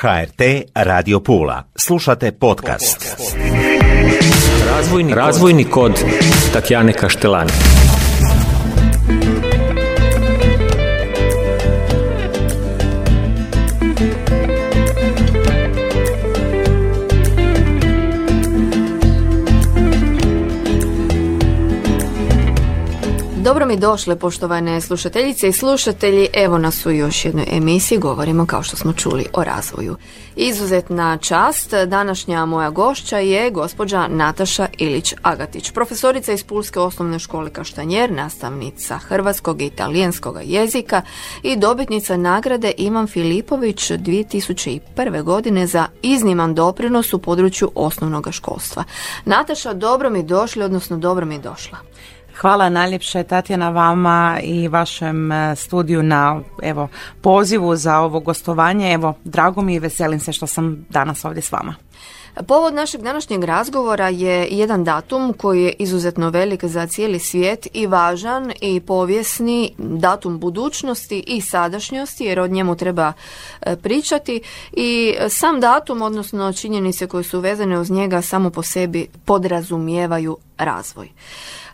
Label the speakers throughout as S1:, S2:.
S1: HRT Radio Pula. Slušate podcast.
S2: Razvojni, Razvojni kod Tatjane Kaštelani.
S3: Dobro mi došle, poštovane slušateljice i slušatelji. Evo nas u još jednoj emisiji. Govorimo, kao što smo čuli, o razvoju. Izuzetna čast. Današnja moja gošća je gospođa Nataša Ilić-Agatić, profesorica iz Pulske osnovne škole Kaštanjer, nastavnica hrvatskog i italijanskog jezika i dobitnica nagrade Ivan Filipović 2001. godine za izniman doprinos u području osnovnog školstva. Nataša, dobro mi došli, odnosno dobro mi došla.
S4: Hvala najljepše Tatjana vama i vašem e, studiju na evo pozivu za ovo gostovanje. Evo, drago mi i veselim se što sam danas ovdje s vama.
S3: Povod našeg današnjeg razgovora je jedan datum koji je izuzetno velik za cijeli svijet i važan i povijesni datum budućnosti i sadašnjosti jer od njemu treba e, pričati i sam datum odnosno činjenice koje su vezane uz njega samo po sebi podrazumijevaju razvoj.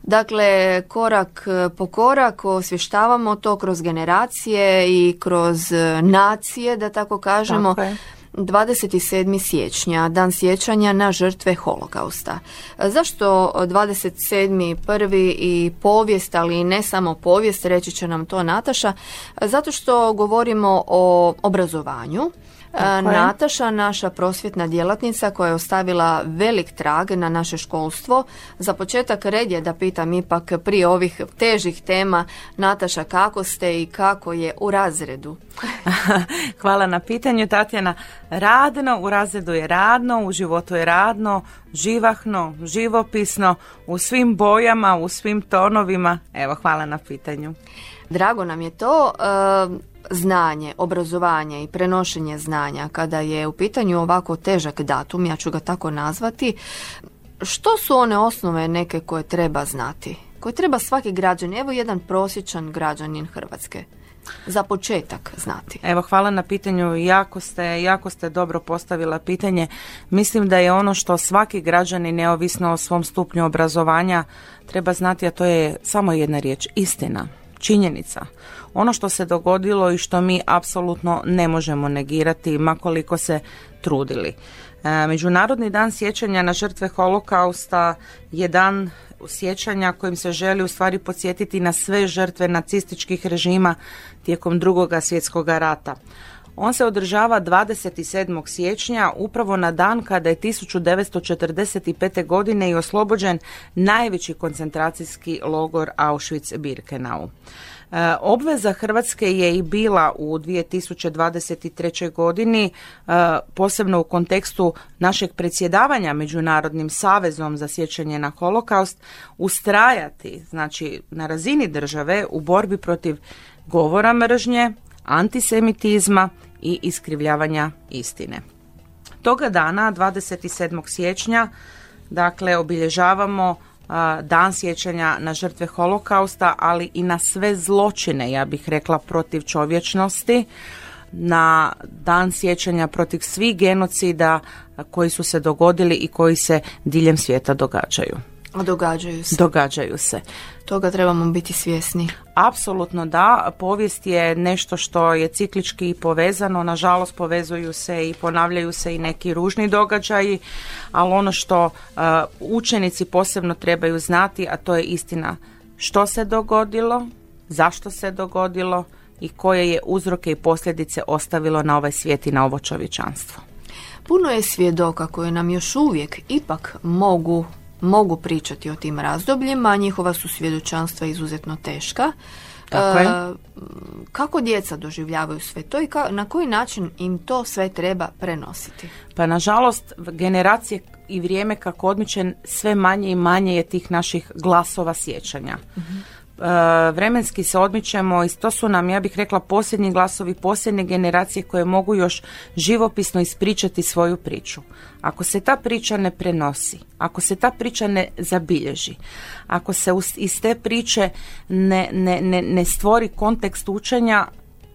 S3: Dakle, korak e, po korak osvještavamo to kroz generacije i kroz e, nacije, da tako kažemo. Tako 27. siječnja, dan sjećanja na žrtve holokausta. Zašto 27. prvi i povijest, ali ne samo povijest, reći će nam to Nataša, zato što govorimo o obrazovanju, Nataša, naša prosvjetna djelatnica koja je ostavila velik trag na naše školstvo. Za početak red je da pitam ipak prije ovih težih tema Nataša kako ste i kako je u razredu?
S4: Hvala na pitanju Tatjana. Radno, u razredu je radno, u životu je radno, živahno, živopisno, u svim bojama, u svim tonovima. Evo, hvala na pitanju.
S3: Drago nam je to znanje, obrazovanje i prenošenje znanja, kada je u pitanju ovako težak datum, ja ću ga tako nazvati, što su one osnove neke koje treba znati? Koje treba svaki građan, evo jedan prosječan građanin Hrvatske za početak znati?
S4: Evo, hvala na pitanju. Jako ste, jako ste dobro postavila pitanje. Mislim da je ono što svaki građanin, neovisno o svom stupnju obrazovanja, treba znati, a to je samo jedna riječ, istina, činjenica ono što se dogodilo i što mi apsolutno ne možemo negirati makoliko se trudili. E, Međunarodni dan sjećanja na žrtve holokausta je dan sjećanja kojim se želi u stvari podsjetiti na sve žrtve nacističkih režima tijekom drugoga svjetskog rata. On se održava 27. siječnja upravo na dan kada je 1945. godine i oslobođen najveći koncentracijski logor Auschwitz-Birkenau. E, obveza Hrvatske je i bila u 2023. godini, e, posebno u kontekstu našeg predsjedavanja Međunarodnim savezom za sjećanje na holokaust, ustrajati znači, na razini države u borbi protiv govora mržnje, antisemitizma i iskrivljavanja istine. Toga dana, 27. siječnja, dakle, obilježavamo dan sjećanja na žrtve holokausta, ali i na sve zločine, ja bih rekla, protiv čovječnosti, na dan sjećanja protiv svih genocida koji su se dogodili i koji se diljem svijeta događaju.
S3: A događaju se.
S4: Događaju se.
S3: Toga trebamo biti svjesni.
S4: Apsolutno da. Povijest je nešto što je ciklički povezano. Nažalost povezuju se i ponavljaju se i neki ružni događaji, ali ono što uh, učenici posebno trebaju znati, a to je istina što se dogodilo, zašto se dogodilo i koje je uzroke i posljedice ostavilo na ovaj svijet i na ovo čovječanstvo.
S3: Puno je svjedoka koje nam još uvijek ipak mogu mogu pričati o tim razdobljima, njihova su svjedočanstva izuzetno teška.
S4: Tako je.
S3: E, kako djeca doživljavaju sve to i na koji način im to sve treba prenositi?
S4: Pa nažalost generacije i vrijeme kako odmiče sve manje i manje je tih naših glasova sjećanja. Mhm. E, vremenski se odmičemo i to su nam, ja bih rekla, posljednji glasovi, posljednje generacije koje mogu još živopisno ispričati svoju priču. Ako se ta priča ne prenosi, ako se ta priča ne zabilježi, ako se iz te priče ne, ne, ne, ne stvori kontekst učenja,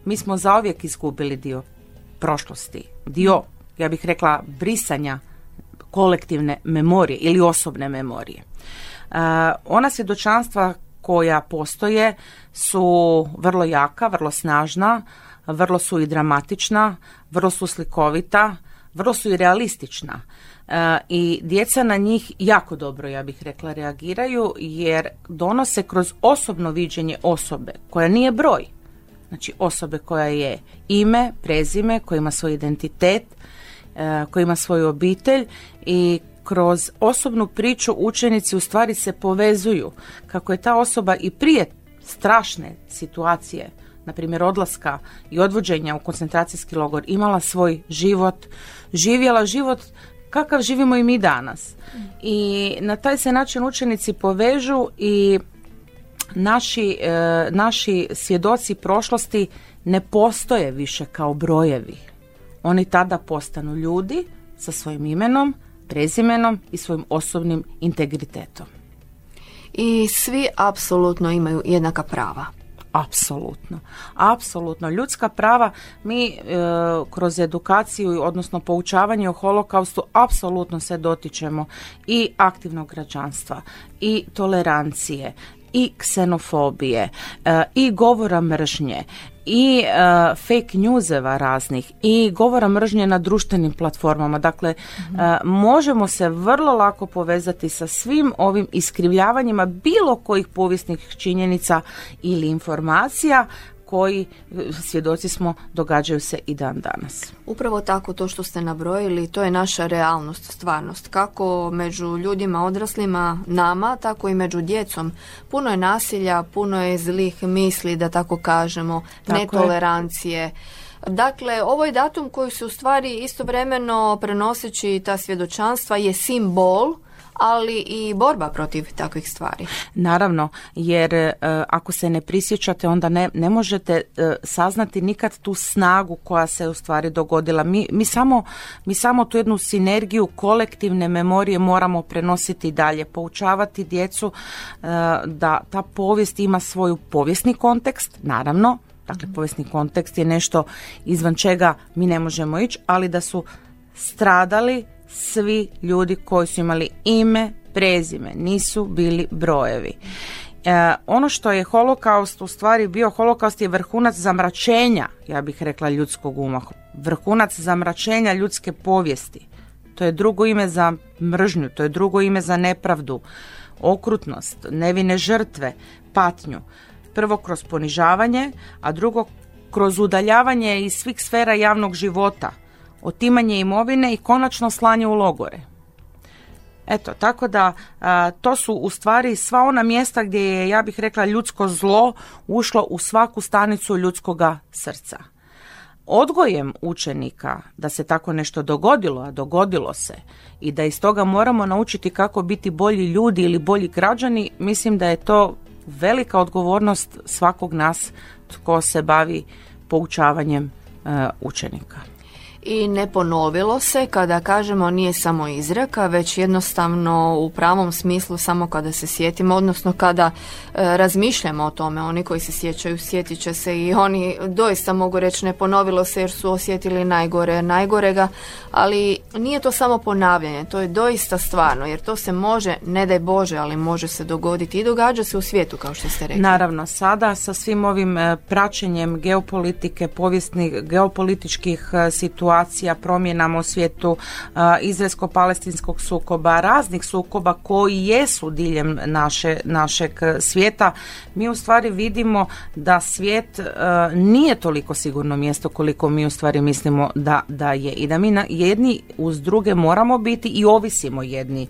S4: mi smo zauvijek izgubili dio prošlosti, dio, ja bih rekla, brisanja kolektivne memorije ili osobne memorije. Uh, ona svjedočanstva koja postoje su vrlo jaka, vrlo snažna, vrlo su i dramatična, vrlo su slikovita, vrlo su i realistična. E, I djeca na njih jako dobro, ja bih rekla, reagiraju jer donose kroz osobno viđenje osobe koja nije broj. Znači osobe koja je ime, prezime, koja ima svoj identitet, e, koja ima svoju obitelj i kroz osobnu priču učenici u stvari se povezuju kako je ta osoba i prije strašne situacije na primjer odlaska i odvođenja u koncentracijski logor imala svoj život, živjela život kakav živimo i mi danas. I na taj se način učenici povežu i naši, e, naši svjedoci prošlosti ne postoje više kao brojevi. Oni tada postanu ljudi sa svojim imenom, prezimenom i svojim osobnim integritetom.
S3: I svi apsolutno imaju jednaka prava.
S4: Apsolutno. Apsolutno. Ljudska prava mi e, kroz edukaciju, odnosno poučavanje o holokaustu, apsolutno se dotičemo i aktivnog građanstva, i tolerancije, i ksenofobije, e, i govora mržnje, i uh, fake newseva raznih i govora mržnje na društvenim platformama. Dakle, e, možemo se vrlo lako povezati sa svim ovim iskrivljavanjima bilo kojih povijesnih činjenica ili informacija koji e, svjedoci smo događaju se i dan danas.
S3: Upravo tako to što ste nabrojili, to je naša realnost, stvarnost. Kako među ljudima odraslima, nama, tako i među djecom. Puno je nasilja, puno je zlih misli, da tako kažemo, netolerancije. Dakle, ovo je datum koji se u stvari istovremeno prenoseći ta svjedočanstva je simbol ali i borba protiv takvih stvari.
S4: Naravno, jer e, ako se ne prisjećate, onda ne, ne možete e, saznati nikad tu snagu koja se u stvari dogodila. Mi, mi, samo, mi samo tu jednu sinergiju kolektivne memorije moramo prenositi dalje, poučavati djecu e, da ta povijest ima svoju povijesni kontekst, naravno, dakle povijesni kontekst je nešto izvan čega mi ne možemo ići, ali da su stradali svi ljudi koji su imali ime, prezime, nisu bili brojevi. E, ono što je holokaust u stvari bio, holokaust je vrhunac zamračenja, ja bih rekla ljudskog uma, vrhunac zamračenja ljudske povijesti. To je drugo ime za mržnju, to je drugo ime za nepravdu, okrutnost, nevine žrtve, patnju. Prvo kroz ponižavanje, a drugo kroz udaljavanje iz svih sfera javnog života – otimanje imovine i konačno slanje u logore. Eto, tako da to su u stvari sva ona mjesta gdje je, ja bih rekla, ljudsko zlo ušlo u svaku stanicu ljudskoga srca. Odgojem učenika da se tako nešto dogodilo, a dogodilo se, i da iz toga moramo naučiti kako biti bolji ljudi ili bolji građani, mislim da je to velika odgovornost svakog nas tko se bavi poučavanjem učenika
S3: i ne ponovilo se kada kažemo nije samo izreka, već jednostavno u pravom smislu samo kada se sjetimo, odnosno kada e, razmišljamo o tome, oni koji se sjećaju sjetit će se i oni doista mogu reći ne ponovilo se jer su osjetili najgore najgorega, ali nije to samo ponavljanje, to je doista stvarno jer to se može, ne daj Bože, ali može se dogoditi i događa se u svijetu kao što ste rekli.
S4: Naravno, sada sa svim ovim e, praćenjem geopolitike, povijesnih geopolitičkih e, situacija situacija, promjenama u svijetu izraelsko-palestinskog sukoba, raznih sukoba koji jesu diljem naše, našeg svijeta, mi u stvari vidimo da svijet nije toliko sigurno mjesto koliko mi u stvari mislimo da, da je i da mi jedni uz druge moramo biti i ovisimo jedni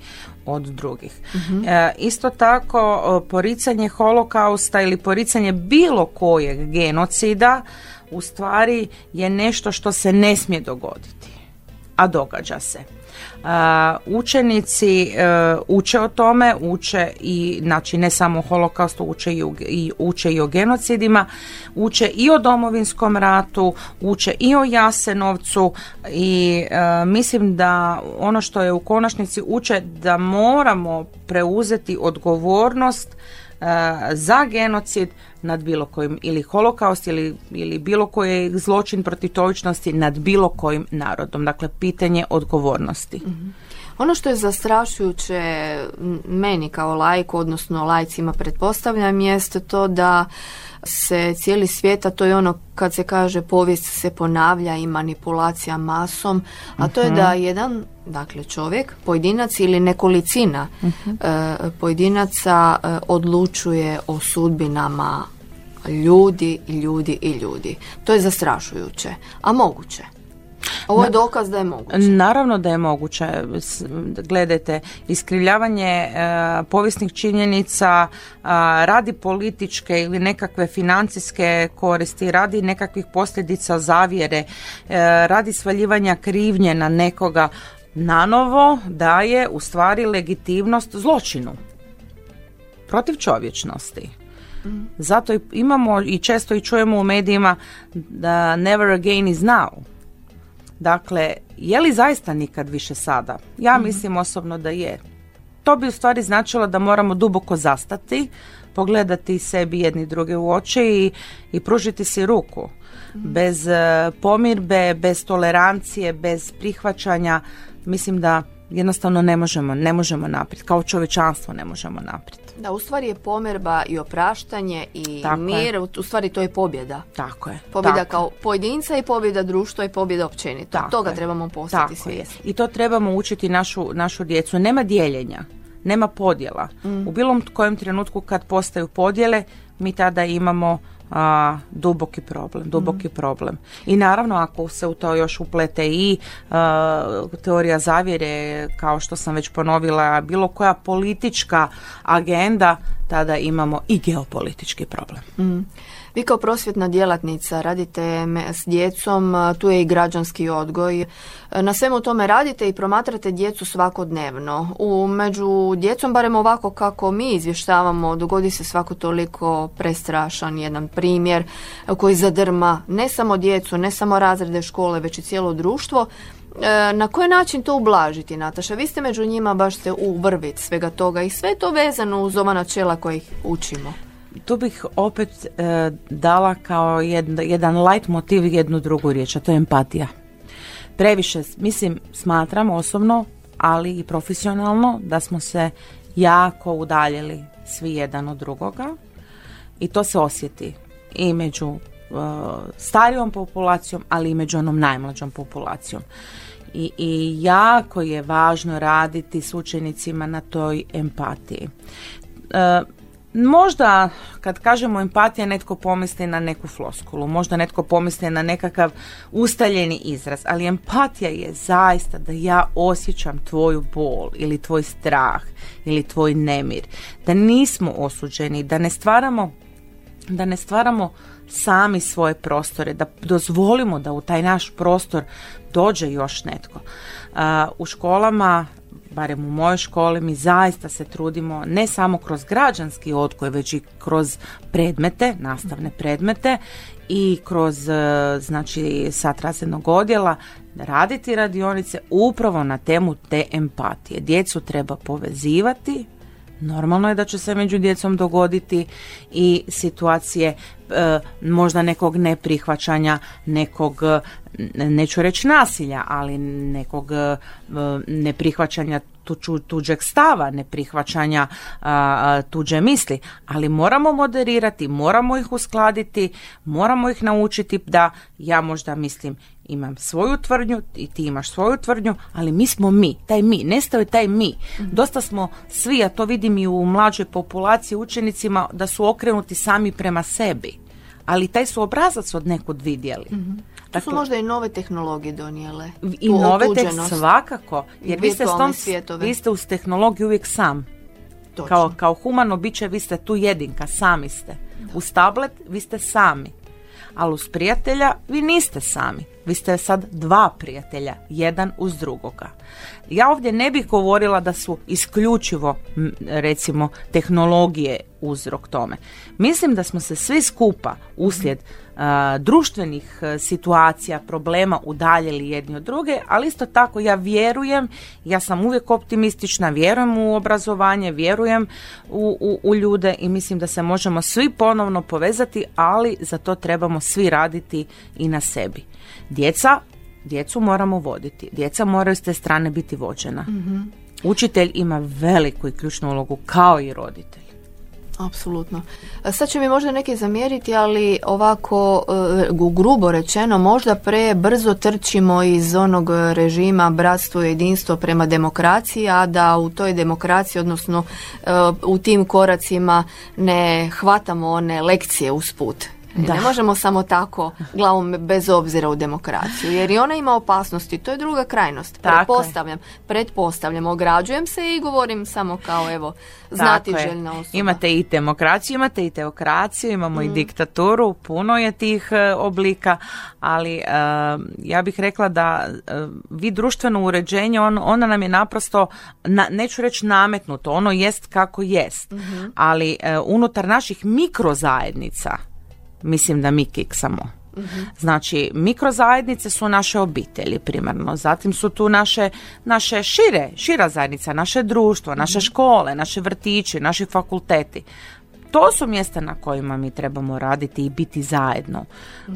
S4: od drugih. Mhm. E, isto tako poricanje holokausta ili poricanje bilo kojeg genocida u stvari je nešto što se ne smije dogoditi, a događa se. Učenici e, uče o tome, uče i znači ne samo o holokaustu, uče i, i, uče i o genocidima, uče i o domovinskom ratu, uče i o Jasenovcu i e, mislim da ono što je u konačnici uče da moramo preuzeti odgovornost E, za genocid nad bilo kojim ili holokaust ili, ili bilo koji zločin protiv čovječnosti nad bilo kojim narodom. Dakle, pitanje odgovornosti.
S3: Ono što je zastrašujuće meni kao lajku, odnosno lajcima pretpostavljam, jest to da se cijeli svijet, a to je ono kad se kaže povijest se ponavlja i manipulacija masom, a to je da mhm. jedan dakle čovjek, pojedinac ili nekolicina uh pojedinaca e, odlučuje o sudbinama ljudi, ljudi i ljudi. To je zastrašujuće, a moguće. Ovo je dokaz da je moguće.
S4: Naravno da je moguće. Gledajte, iskrivljavanje e, povijesnih činjenica e, radi političke ili nekakve financijske koristi, radi nekakvih posljedica zavjere, e, radi svaljivanja krivnje na nekoga, nanovo daje u stvari legitimnost zločinu protiv čovječnosti. Mm. Zato imamo i često i čujemo u medijima da never again is now. Dakle, je li zaista nikad više sada? Ja mhm. mislim osobno da je. To bi u stvari značilo da moramo duboko zastati, pogledati sebi jedni druge u oči i, i pružiti si ruku. Mhm. Bez uh, pomirbe, bez tolerancije, bez prihvaćanja, mislim da jednostavno ne možemo, ne možemo naprijed. Kao čovječanstvo ne možemo naprijed.
S3: Da, u stvari je pomerba i opraštanje i mir, u stvari to je pobjeda.
S4: Tako je.
S3: Pobjeda kao pojedinca i pobjeda društva i pobjeda općenito. Tako Toga trebamo postati svjesni.
S4: I to trebamo učiti našu, našu djecu. Nema dijeljenja, nema podjela. Mm. U bilo kojem trenutku kad postaju podjele, mi tada imamo a, duboki problem, duboki mm. problem. I naravno ako se u to još uplete i teorija zavjere, kao što sam već ponovila, bilo koja politička agenda, tada imamo i geopolitički problem.
S3: Mm. Vi kao prosvjetna djelatnica radite s djecom, tu je i građanski odgoj. Na svemu tome radite i promatrate djecu svakodnevno. U među djecom, barem ovako kako mi izvještavamo, dogodi se svako toliko prestrašan jedan primjer koji zadrma ne samo djecu, ne samo razrede škole, već i cijelo društvo. E, na koji način to ublažiti, Nataša? Vi ste među njima, baš ste u vrvic svega toga i sve to vezano uz ova načela kojih učimo
S4: tu bih opet e, dala kao jedan, jedan light motiv jednu drugu riječ, a to je empatija. Previše, mislim, smatram osobno, ali i profesionalno, da smo se jako udaljili svi jedan od drugoga i to se osjeti i među uh, starijom populacijom, ali i među onom najmlađom populacijom. I, I jako je važno raditi s učenicima na toj empatiji. Uh, Možda kad kažemo empatija netko pomisli na neku floskulu, možda netko pomisli na nekakav ustaljeni izraz, ali empatija je zaista da ja osjećam tvoju bol ili tvoj strah ili tvoj nemir, da nismo osuđeni, da ne stvaramo da ne stvaramo sami svoje prostore, da dozvolimo da u taj naš prostor dođe još netko. u školama barem u mojoj školi, mi zaista se trudimo ne samo kroz građanski odgoj, već i kroz predmete, nastavne predmete i kroz e, znači sat razrednog odjela raditi radionice upravo na temu te empatije. Djecu treba povezivati, Normalno je da će se među djecom dogoditi i situacije e, možda nekog neprihvaćanja, nekog, neću reći nasilja, ali nekog e, neprihvaćanja tuđeg stava, neprihvaćanja tuđe misli, ali moramo moderirati, moramo ih uskladiti, moramo ih naučiti da ja možda mislim imam svoju tvrdnju i ti imaš svoju tvrdnju, ali mi smo mi, taj mi, nestao je taj mi. Mhm. Dosta smo svi, a to vidim i u mlađoj populaciji učenicima, da su okrenuti sami prema sebi. Ali taj su obrazac od nekud vidjeli. mm
S3: To su možda i nove tehnologije donijele.
S4: I nove tek svakako. Jer vi ste, stom, vi ste uz tehnologiju uvijek sam. Kao, kao humano biće vi ste tu jedinka, sami ste. Uz tablet vi ste sami. Ali uz prijatelja vi niste sami. Vi ste sad dva prijatelja, jedan uz drugoga. Ja ovdje ne bih govorila da su isključivo recimo tehnologije uzrok tome. Mislim da smo se svi skupa uslijed društvenih situacija, problema udaljili jedni od druge, ali isto tako ja vjerujem, ja sam uvijek optimistična, vjerujem u obrazovanje, vjerujem u, u, u ljude i mislim da se možemo svi ponovno povezati, ali za to trebamo svi raditi i na sebi. Djeca djecu moramo voditi. Djeca moraju s te strane biti vođena. mm Učitelj ima veliku i ključnu ulogu kao i roditelj.
S3: Apsolutno. Sad će mi možda neki zamjeriti, ali ovako e, grubo rečeno, možda pre brzo trčimo iz onog režima bratstvo i jedinstvo prema demokraciji, a da u toj demokraciji, odnosno e, u tim koracima ne hvatamo one lekcije usput da. Ne možemo samo tako glavom bez obzira u demokraciju, jer i ona ima opasnosti, to je druga krajnost. Pretpostavljam, pretpostavljam, ograđujem se i govorim samo kao evo, znati željna osoba.
S4: Imate i demokraciju, imate i teokraciju, imamo i mm. diktaturu, puno je tih e, oblika, ali e, ja bih rekla da uh, vi društveno uređenje, on, ona nam je naprosto, neću reći nametnuto, ono jest kako jest, mhm. ali unutar naših mikrozajednica, mislim da mi kiksamo. Znači, mikrozajednice su naše obitelji primarno, zatim su tu naše, naše šire, šira zajednica, naše društvo, naše škole, naše vrtići, naši fakulteti. To su mjesta na kojima mi trebamo raditi i biti zajedno.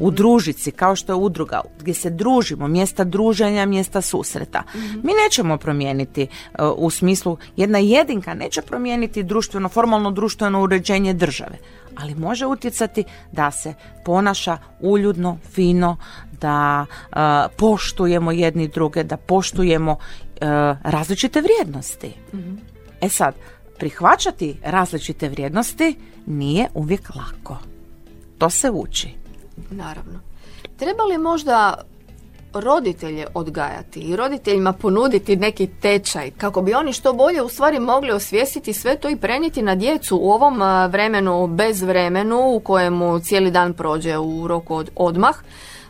S4: U družici, kao što je udruga, gdje se družimo, mjesta druženja, mjesta susreta. Mi nećemo promijeniti uh, u smislu, jedna jedinka neće promijeniti društveno, formalno društveno uređenje države, ali može utjecati da se ponaša uljudno, fino, da uh, poštujemo jedni druge, da poštujemo uh, različite vrijednosti. E sad, prihvaćati različite vrijednosti nije uvijek lako. To se uči.
S3: Naravno. Treba li možda roditelje odgajati i roditeljima ponuditi neki tečaj kako bi oni što bolje u stvari mogli osvijestiti sve to i prenijeti na djecu u ovom vremenu bez vremenu u kojemu cijeli dan prođe u roku od odmah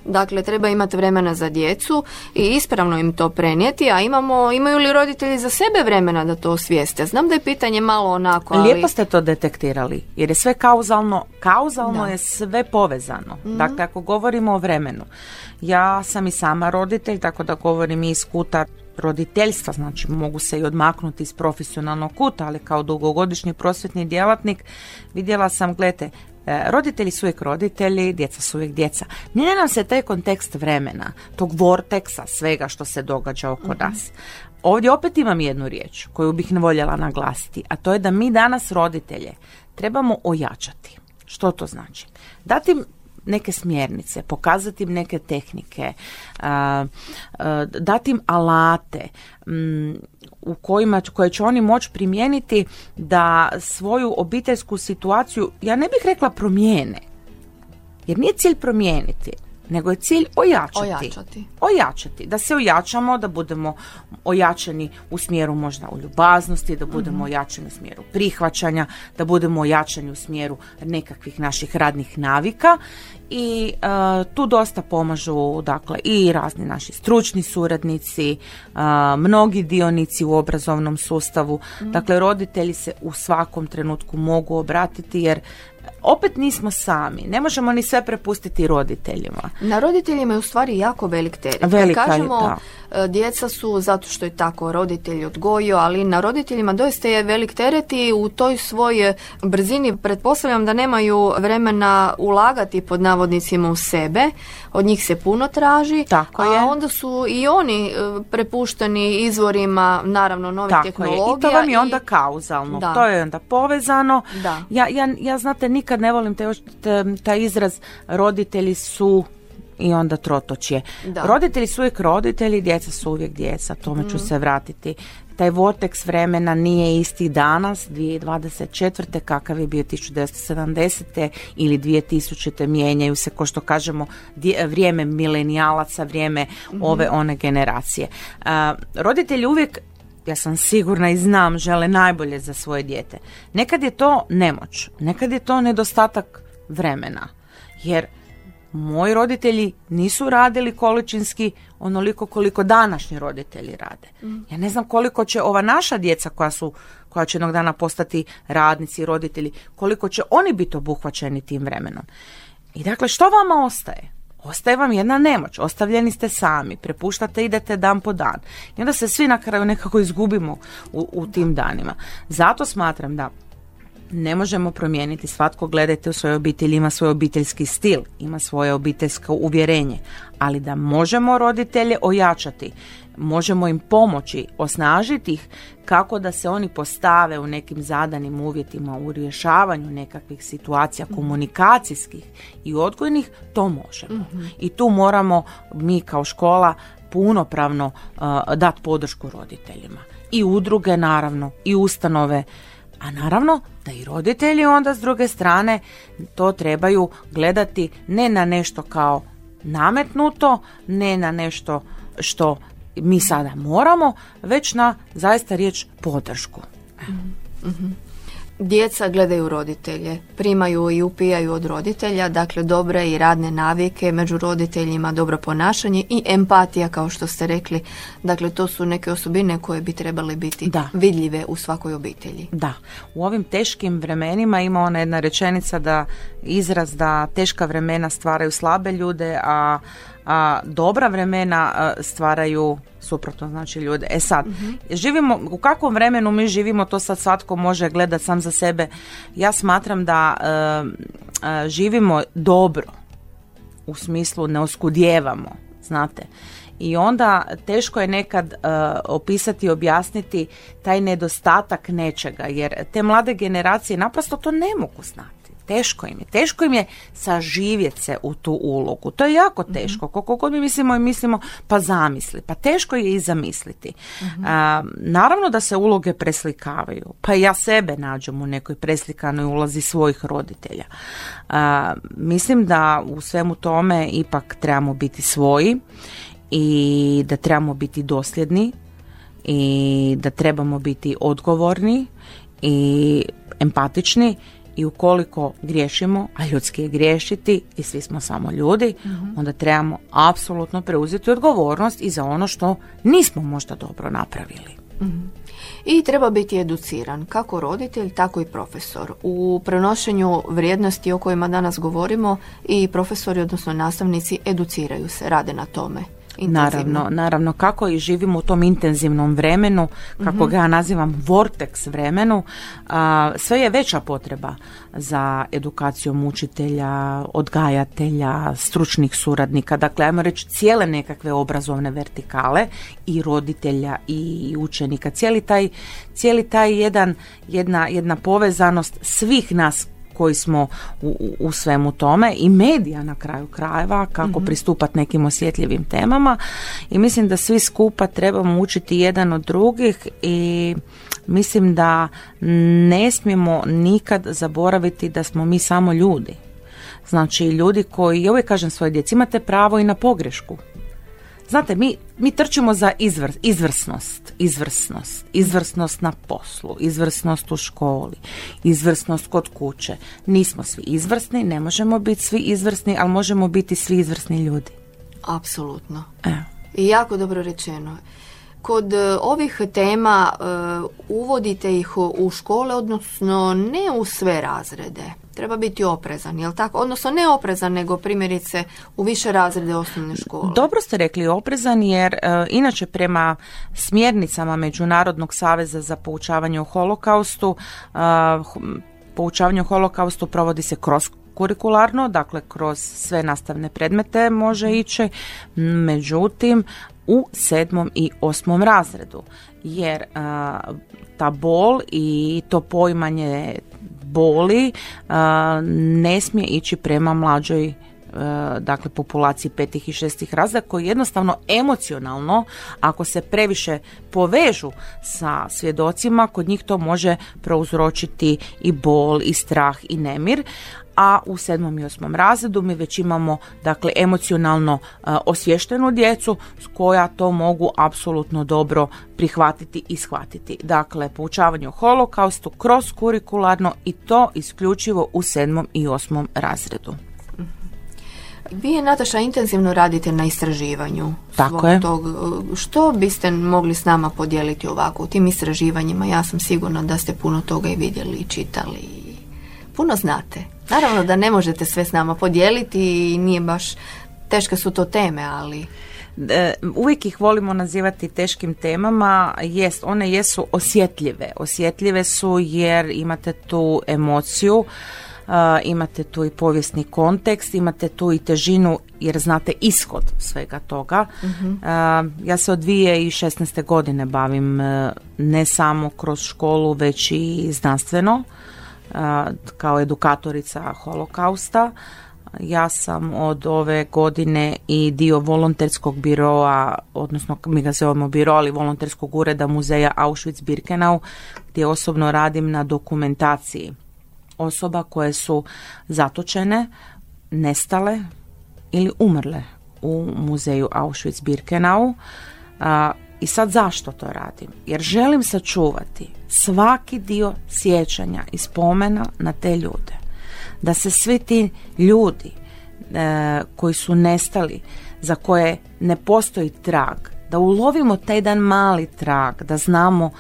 S3: Dakle, treba imati vremena za djecu i ispravno im to prenijeti, a imamo, imaju li roditelji za sebe vremena da to osvijeste? Znam da je pitanje malo onako, ali...
S4: Lijepo ste to detektirali, jer je sve kauzalno, kauzalno je sve povezano. mm Dakle, ako govorimo o vremenu, ja sam i sama roditelj, tako da govorim i iz kuta roditeljstva, znači mogu se i odmaknuti iz profesionalnog kuta, ali kao dugogodišnji prosvjetni djelatnik vidjela sam, gledajte, roditelji su uvijek roditelji, djeca su uvijek djeca. Mijenja nam se taj kontekst vremena, tog vorteksa, svega što se događa oko mhm. nas. Ovdje opet imam jednu riječ koju bih ne voljela naglasiti, a to je da mi danas roditelje trebamo ojačati. Što to znači? Dati neke smjernice, pokazati im neke tehnike, dati im alate u kojima koje će oni moći primijeniti da svoju obiteljsku situaciju, ja ne bih rekla promijene, jer nije cilj promijeniti, nego je cilj ojačati.
S3: Ojačati.
S4: Ojačati. Da se ojačamo, da budemo ojačani u smjeru možda u ljubaznosti, da budemo mm ojačani u smjeru prihvaćanja, da budemo ojačani u smjeru nekakvih naših radnih navika i e, tu dosta pomažu dakle i razni naši stručni suradnici, e, mnogi dionici u obrazovnom sustavu. Mhm. Dakle roditelji se u svakom trenutku mogu obratiti jer opet nismo sami. Ne možemo ni sve prepustiti roditeljima.
S3: Na roditeljima je u stvari jako velik teret.
S4: Velika,
S3: kažemo, e, djeca su zato što je tako roditelj odgojio, ali na roditeljima doista je velik teret i u toj svojoj brzini pretpostavljam da nemaju vremena ulagati pod navodnicima u sebe. Od njih se puno traži,
S4: tako
S3: a onda su i oni e, prepušteni izvorima naravno novih tako tehnologija.
S4: Je. I to vam je onda kauzalno. Da. To je onda povezano.
S3: Da.
S4: Ja, ja, ja znate nikad ne volim te, taj izraz roditelji su i onda trotočje. Da. Roditelji su uvijek roditelji, djeca su uvijek djeca, tome ću mhm. se vratiti. Taj vortex vremena nije isti danas, 2024. kakav je bio 1970. ili 2000. mijenjaju se, ko što kažemo, vrijeme milenijalaca, vrijeme mhm. ove one generacije. roditelji uvijek ja sam sigurna i znam, žele najbolje za svoje dijete. Nekad je to nemoć, nekad je to nedostatak vremena, jer moji roditelji nisu radili količinski onoliko koliko današnji roditelji rade. Ja ne znam koliko će ova naša djeca koja su koja će jednog dana postati radnici, roditelji, koliko će oni biti obuhvaćeni tim vremenom. I dakle, što vama ostaje? Ostaje vam jedna nemoć, ostavljeni ste sami, prepuštate, idete dan po dan. I onda se svi na kraju nekako izgubimo u, u tim danima. Zato smatram da ne možemo promijeniti, svatko gledajte u svojoj obitelji, ima svoj obiteljski stil, ima svoje obiteljsko uvjerenje, ali da možemo roditelje ojačati, možemo im pomoći, osnažiti ih kako da se oni postave u nekim zadanim uvjetima u rješavanju nekakvih situacija komunikacijskih i odgojnih, to možemo. I tu moramo mi kao škola punopravno uh, dati podršku roditeljima. I udruge naravno, i ustanove, a naravno da i roditelji onda s druge strane to trebaju gledati ne na nešto kao nametnuto, ne na nešto što mi sada moramo, već na zaista riječ podršku.
S3: Djeca gledaju roditelje, primaju i upijaju od roditelja, dakle dobre i radne navike među roditeljima, dobro ponašanje i empatija kao što ste rekli. Dakle, to su neke osobine koje bi trebale biti
S4: Da.
S3: vidljive u svakoj obitelji.
S4: Da, u ovim teškim vremenima ima ona jedna rečenica da izraz da teška vremena stvaraju slabe ljude, a, a dobra vremena a, stvaraju suprotno znači ljude. E sad, živimo, u kakvom vremenu mi živimo, to sad svatko može gledat sam za sebe. Ja smatram da e, e, živimo dobro, u smislu ne oskudijevamo, znate. I onda teško je nekad e, opisati i objasniti taj nedostatak nečega, jer te mlade generacije naprosto to ne mogu znati. Teško im je. Teško im je saživjeti se u tu ulogu. To je jako teško. Koliko god mi mislimo i mislimo, pa zamisli. Pa teško je i zamisliti. A, naravno da se uloge preslikavaju. Pa ja sebe nađem u nekoj preslikanoj ulozi svojih roditelja. A, mislim da u svemu tome ipak trebamo biti svoji i da trebamo biti dosljedni i da trebamo biti odgovorni i empatični i ukoliko griješimo, a ljudski je griješiti i svi smo samo ljudi, onda trebamo apsolutno preuzeti odgovornost i za ono što nismo možda dobro napravili.
S3: I treba biti educiran, kako roditelj, tako i profesor. U prenošenju vrijednosti o kojima danas govorimo i profesori, odnosno nastavnici, educiraju se, rade na tome. Intenzivno.
S4: Naravno, naravno kako i živimo u tom intenzivnom vremenu, kako ga ja nazivam vortex vremenu, a, sve je veća potreba za edukacijom učitelja, odgajatelja, stručnih suradnika, dakle ajmo reći cijele nekakve obrazovne vertikale i roditelja i učenika, cijeli taj, cijeli taj jedan, jedna, jedna povezanost svih nas koji smo u, u- svemu tome i medija na kraju krajeva kako pristupati nekim osjetljivim temama i mislim da svi skupa trebamo učiti jedan od drugih i mislim da ne smijemo nikad zaboraviti da smo mi samo ljudi. Znači ljudi koji, ja uvijek kažem svoje djeci, imate pravo i na pogrešku. Znate, mi, mi trčimo za izvr, izvrsnost, izvrsnost, izvrsnost na poslu, izvrsnost u školi, izvrsnost kod kuće. Nismo svi izvrsni, ne možemo biti svi izvrsni, ali možemo biti svi izvrsni ljudi.
S3: Apsolutno.
S4: Evo.
S3: I jako dobro rečeno. Kod e, ovih tema e, uvodite ih u škole, odnosno ne u sve razrede. Treba biti oprezan, jel tako? Odnosno ne oprezan, nego primjerice u više razrede osnovne škole.
S4: Dobro ste rekli oprezan jer e, inače prema smjernicama Međunarodnog saveza za poučavanje o holokaustu e, poučavanje o holokaustu provodi se kroz kurikularno, dakle kroz sve nastavne predmete može ići, međutim u sedmom i osmom razredu jer a, ta bol i to poimanje boli ne smije ići prema mlađoj dakle populaciji petih i šestih razreda koji jednostavno emocionalno ako se previše povežu sa svjedocima kod njih to može prouzročiti i bol i strah i nemir a u sedmom i osmom razredu mi već imamo dakle emocionalno e, osvještenu djecu s koja to mogu apsolutno dobro prihvatiti i shvatiti. Dakle, poučavanje o holokaustu kroz kurikularno i to isključivo u sedmom i osmom razredu.
S3: Vi je, Nataša, intenzivno radite na istraživanju.
S4: Tako je.
S3: Tog, što biste mogli s nama podijeliti ovako u tim istraživanjima? Ja sam sigurna da ste puno toga i vidjeli i čitali. Puno znate. Naravno da ne možete sve s nama podijeliti i nije baš, teške su to teme, ali...
S4: E, uvijek ih volimo nazivati teškim temama, jest, one jesu osjetljive. Osjetljive su jer imate tu emociju, imate tu i povijesni kontekst, imate tu i težinu jer znate ishod svega toga. uh ja se od 2016. godine bavim e, ne samo kroz školu, već i znanstveno kao edukatorica holokausta. Ja sam od ove godine i dio volonterskog biroa, odnosno mi ga zovemo biro, ali volonterskog ureda muzeja Auschwitz-Birkenau, gdje osobno radim na dokumentaciji osoba koje su zatočene, nestale ili umrle u muzeju Auschwitz-Birkenau. I sad zašto to radim? Jer želim sačuvati svaki dio sjećanja i spomena na te ljude. Da se svi ti ljudi e, koji su nestali, za koje ne postoji trag, da ulovimo taj jedan mali trag, da znamo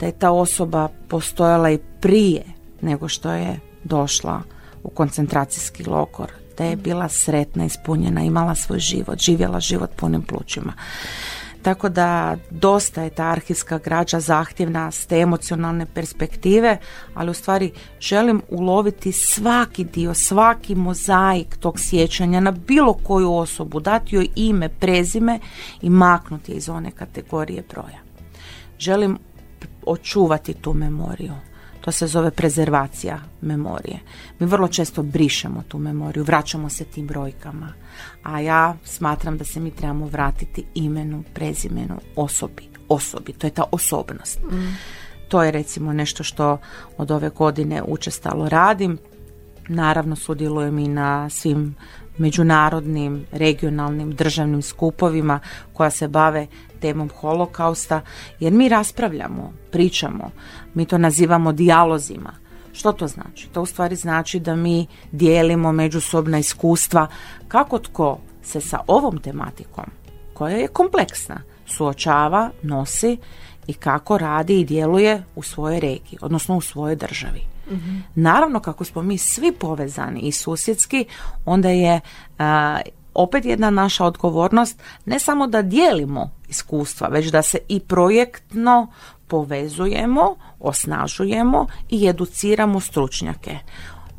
S4: da je ta osoba postojala i prije nego što je došla u koncentracijski logor, da je bila sretna, ispunjena, imala svoj život, živjela život punim plućima. Tako da dosta je ta arhivska građa zahtjevna s te emocionalne perspektive, ali u stvari želim uloviti svaki dio, svaki mozaik tog sjećanja na bilo koju osobu, dati joj ime, prezime i maknuti je iz one kategorije broja. Želim očuvati tu memoriju. To se zove prezervacija memorije. Mi vrlo često brišemo tu memoriju, vraćamo se tim brojkama. A ja smatram da se mi trebamo vratiti imenu, prezimenu, osobi. Osobi, to je ta osobnost. Mm. To je recimo nešto što od ove godine učestalo radim. Naravno sudjelujem i na svim međunarodnim, regionalnim, državnim skupovima koja se bave temom holokausta, jer mi raspravljamo, pričamo, mi to nazivamo dijalozima. Što to znači? To u stvari znači da mi dijelimo međusobna iskustva kako tko se sa ovom tematikom, koja je kompleksna, suočava, nosi i kako radi i djeluje u svojoj regiji, odnosno u svojoj državi. Mhm. Naravno, kako smo mi svi povezani i susjedski, onda je opet jedna naša odgovornost ne samo da dijelimo iskustva, već da se i projektno povezujemo, osnažujemo i educiramo stručnjake.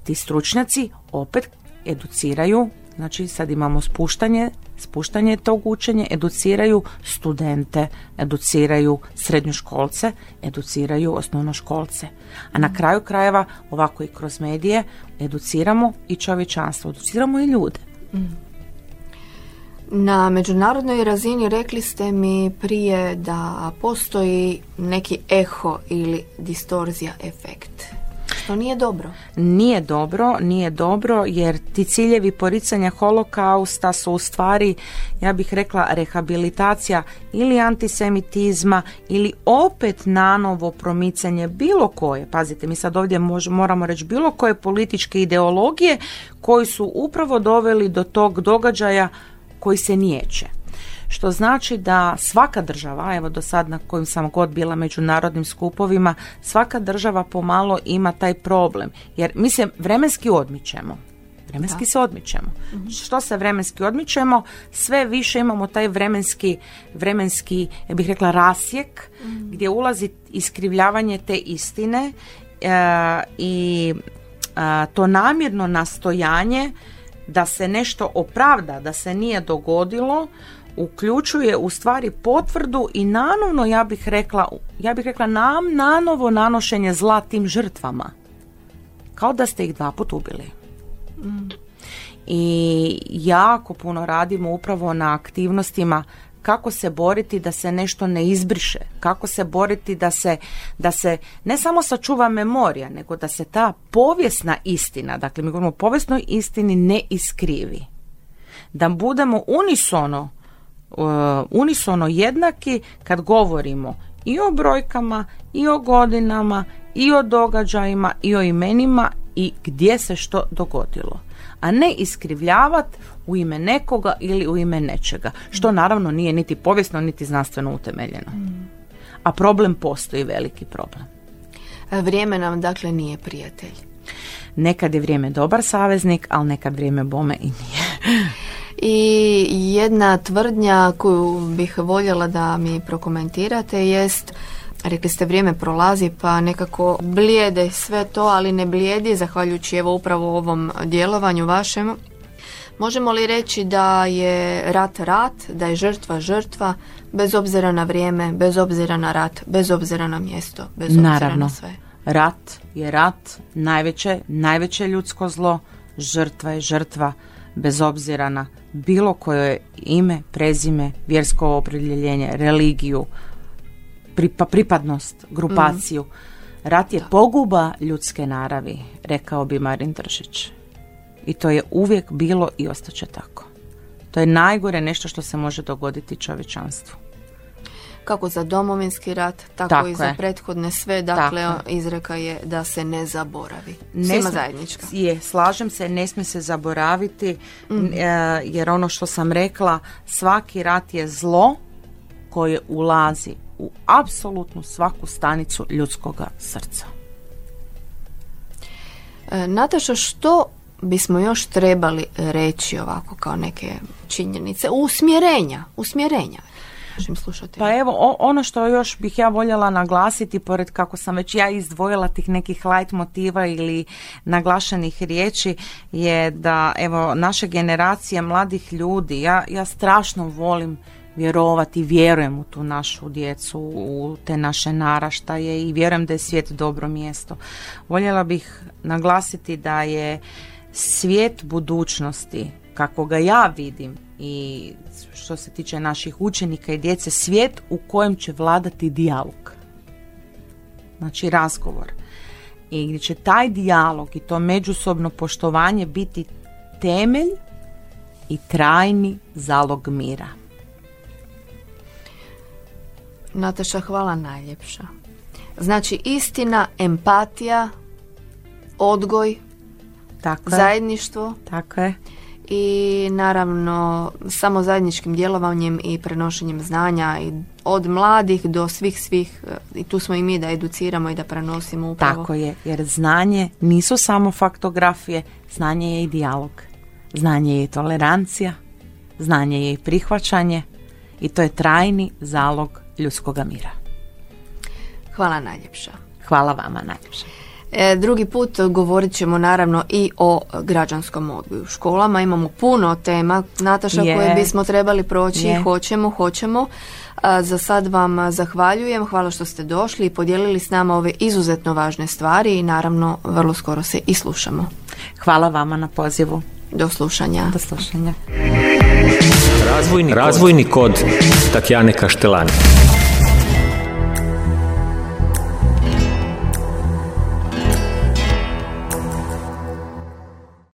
S4: Ti stručnjaci opet educiraju, znači sad imamo spuštanje, spuštanje tog učenja, educiraju studente, educiraju srednjoškolce, educiraju osnovnoškolce. A na kraju krajeva, ovako i kroz medije, educiramo i čovječanstvo, educiramo i ljude. Mm.
S3: Na međunarodnoj razini rekli ste mi prije da postoji neki eho ili distorzija efekt. Što nije dobro?
S4: Nije dobro, nije dobro jer ti ciljevi poricanja holokausta su u stvari, ja bih rekla, rehabilitacija ili antisemitizma ili opet nanovo promicanje bilo koje, pazite mi sad ovdje moramo reći bilo koje političke ideologije koji su upravo doveli do tog događaja koji se niječe. Što znači da svaka država, evo do sad na kojim sam god bila međunarodnim skupovima, svaka država pomalo ima taj problem. Jer mi se vremenski odmičemo. Vremenski se odmičemo. Mhm. Što se vremenski odmičemo, sve više imamo taj vremenski, vremenski ja bih rekla, rasjek mhm. gdje ulazi iskrivljavanje te istine e, i to namjerno nastojanje da se nešto opravda, da se nije dogodilo, uključuje u stvari potvrdu i nanovno ja bih rekla, ja bih rekla nam nanovo nanošenje zla tim žrtvama. Kao da ste ih dva put ubili. Mm. I jako puno radimo upravo na aktivnostima kako se boriti da se nešto ne izbriše, kako se boriti da se, da se ne samo sačuva memorija, nego da se ta povijesna istina, dakle mi govorimo o povijesnoj istini, ne iskrivi. Da budemo unisono, uh, unisono jednaki kad govorimo i o brojkama, i o godinama, i o događajima, i o imenima i gdje se što dogodilo. A ne iskrivljavati u ime nekoga ili u ime nečega, što naravno nije niti povijesno niti znanstveno utemeljeno. A problem postoji, veliki problem.
S3: Vrijeme nam dakle nije prijatelj.
S4: Nekad je vrijeme dobar saveznik, ali nekad vrijeme bome i nije.
S3: I jedna tvrdnja koju bih voljela da mi prokomentirate jest Rekli ste vrijeme prolazi pa nekako blijede sve to, ali ne blijedi zahvaljujući evo upravo ovom djelovanju vašem. Možemo li reći da je rat rat, da je žrtva žrtva, bez obzira na vrijeme, bez obzira na rat, bez obzira na mjesto, bez obzira
S4: Naravno.
S3: na sve?
S4: Rat je rat, najveće, najveće ljudsko zlo, žrtva je žrtva, bez obzira na bilo koje ime, prezime, vjersko opredjeljenje, religiju, pripa, pripadnost, grupaciju. Rat je poguba ljudske naravi, rekao bi Marin Držić. I to je uvijek bilo i ostaće tako. To je najgore nešto što se može dogoditi čovječanstvu.
S3: Kako za domovinski rat, tako,
S4: Tako
S3: i za
S4: je.
S3: prethodne sve. Dakle,
S4: Tako
S3: izreka je da se ne zaboravi.
S4: Ne
S3: Svima
S4: sme-
S3: zajednička.
S4: Je, slažem se, ne smije se zaboraviti, e, jer ono što sam rekla, svaki rat je zlo koje ulazi u apsolutnu svaku stanicu ljudskoga srca.
S3: E, Nataša, što bismo još trebali reći ovako kao neke činjenice? Usmjerenja, usmjerenja. Našim slušateljima.
S4: Pa evo, o- ono što još bih ja voljela naglasiti, pored kako sam već ja izdvojila tih nekih light motiva ili naglašenih riječi, je da evo naše generacije mladih ljudi, ja, ja strašno volim vjerovati, vjerujem u tu našu djecu, u te naše naraštaje i vjerujem da je svijet dobro mjesto. Voljela bih naglasiti da je svijet budućnosti, kako ga ja vidim i što se tiče naših učenika i djece, svijet u kojem će vladati dijalog. Znači razgovor. I gdje će taj dijalog i to međusobno poštovanje biti temelj i trajni zalog mira.
S3: Nataša, hvala najljepša. Znači, istina, empatija, odgoj,
S4: Tako je.
S3: zajedništvo
S4: Tako je.
S3: i naravno samo zajedničkim djelovanjem i prenošenjem znanja i od mladih do svih svih e, i tu smo i mi da educiramo i da prenosimo upravo.
S4: Tako je, jer znanje nisu samo faktografije, znanje je i dijalog. Znanje je i tolerancija, znanje je i prihvaćanje i to je trajni zalog ljudskoga mira.
S3: Hvala najljepša.
S4: Hvala vama najljepše.
S3: E, drugi put govorit ćemo naravno i o građanskom odgoju u školama. Imamo puno tema, Nataša,
S4: Je.
S3: koje bismo trebali proći.
S4: Je.
S3: Hoćemo, hoćemo. A, za sad vam zahvaljujem. Hvala što ste došli i podijelili s nama ove izuzetno važne stvari i naravno vrlo skoro se i slušamo.
S4: Hvala vama na pozivu.
S3: Do slušanja.
S4: Do slušanja.
S2: Razvojni, Razvojni kod Tatjane Kaštelani.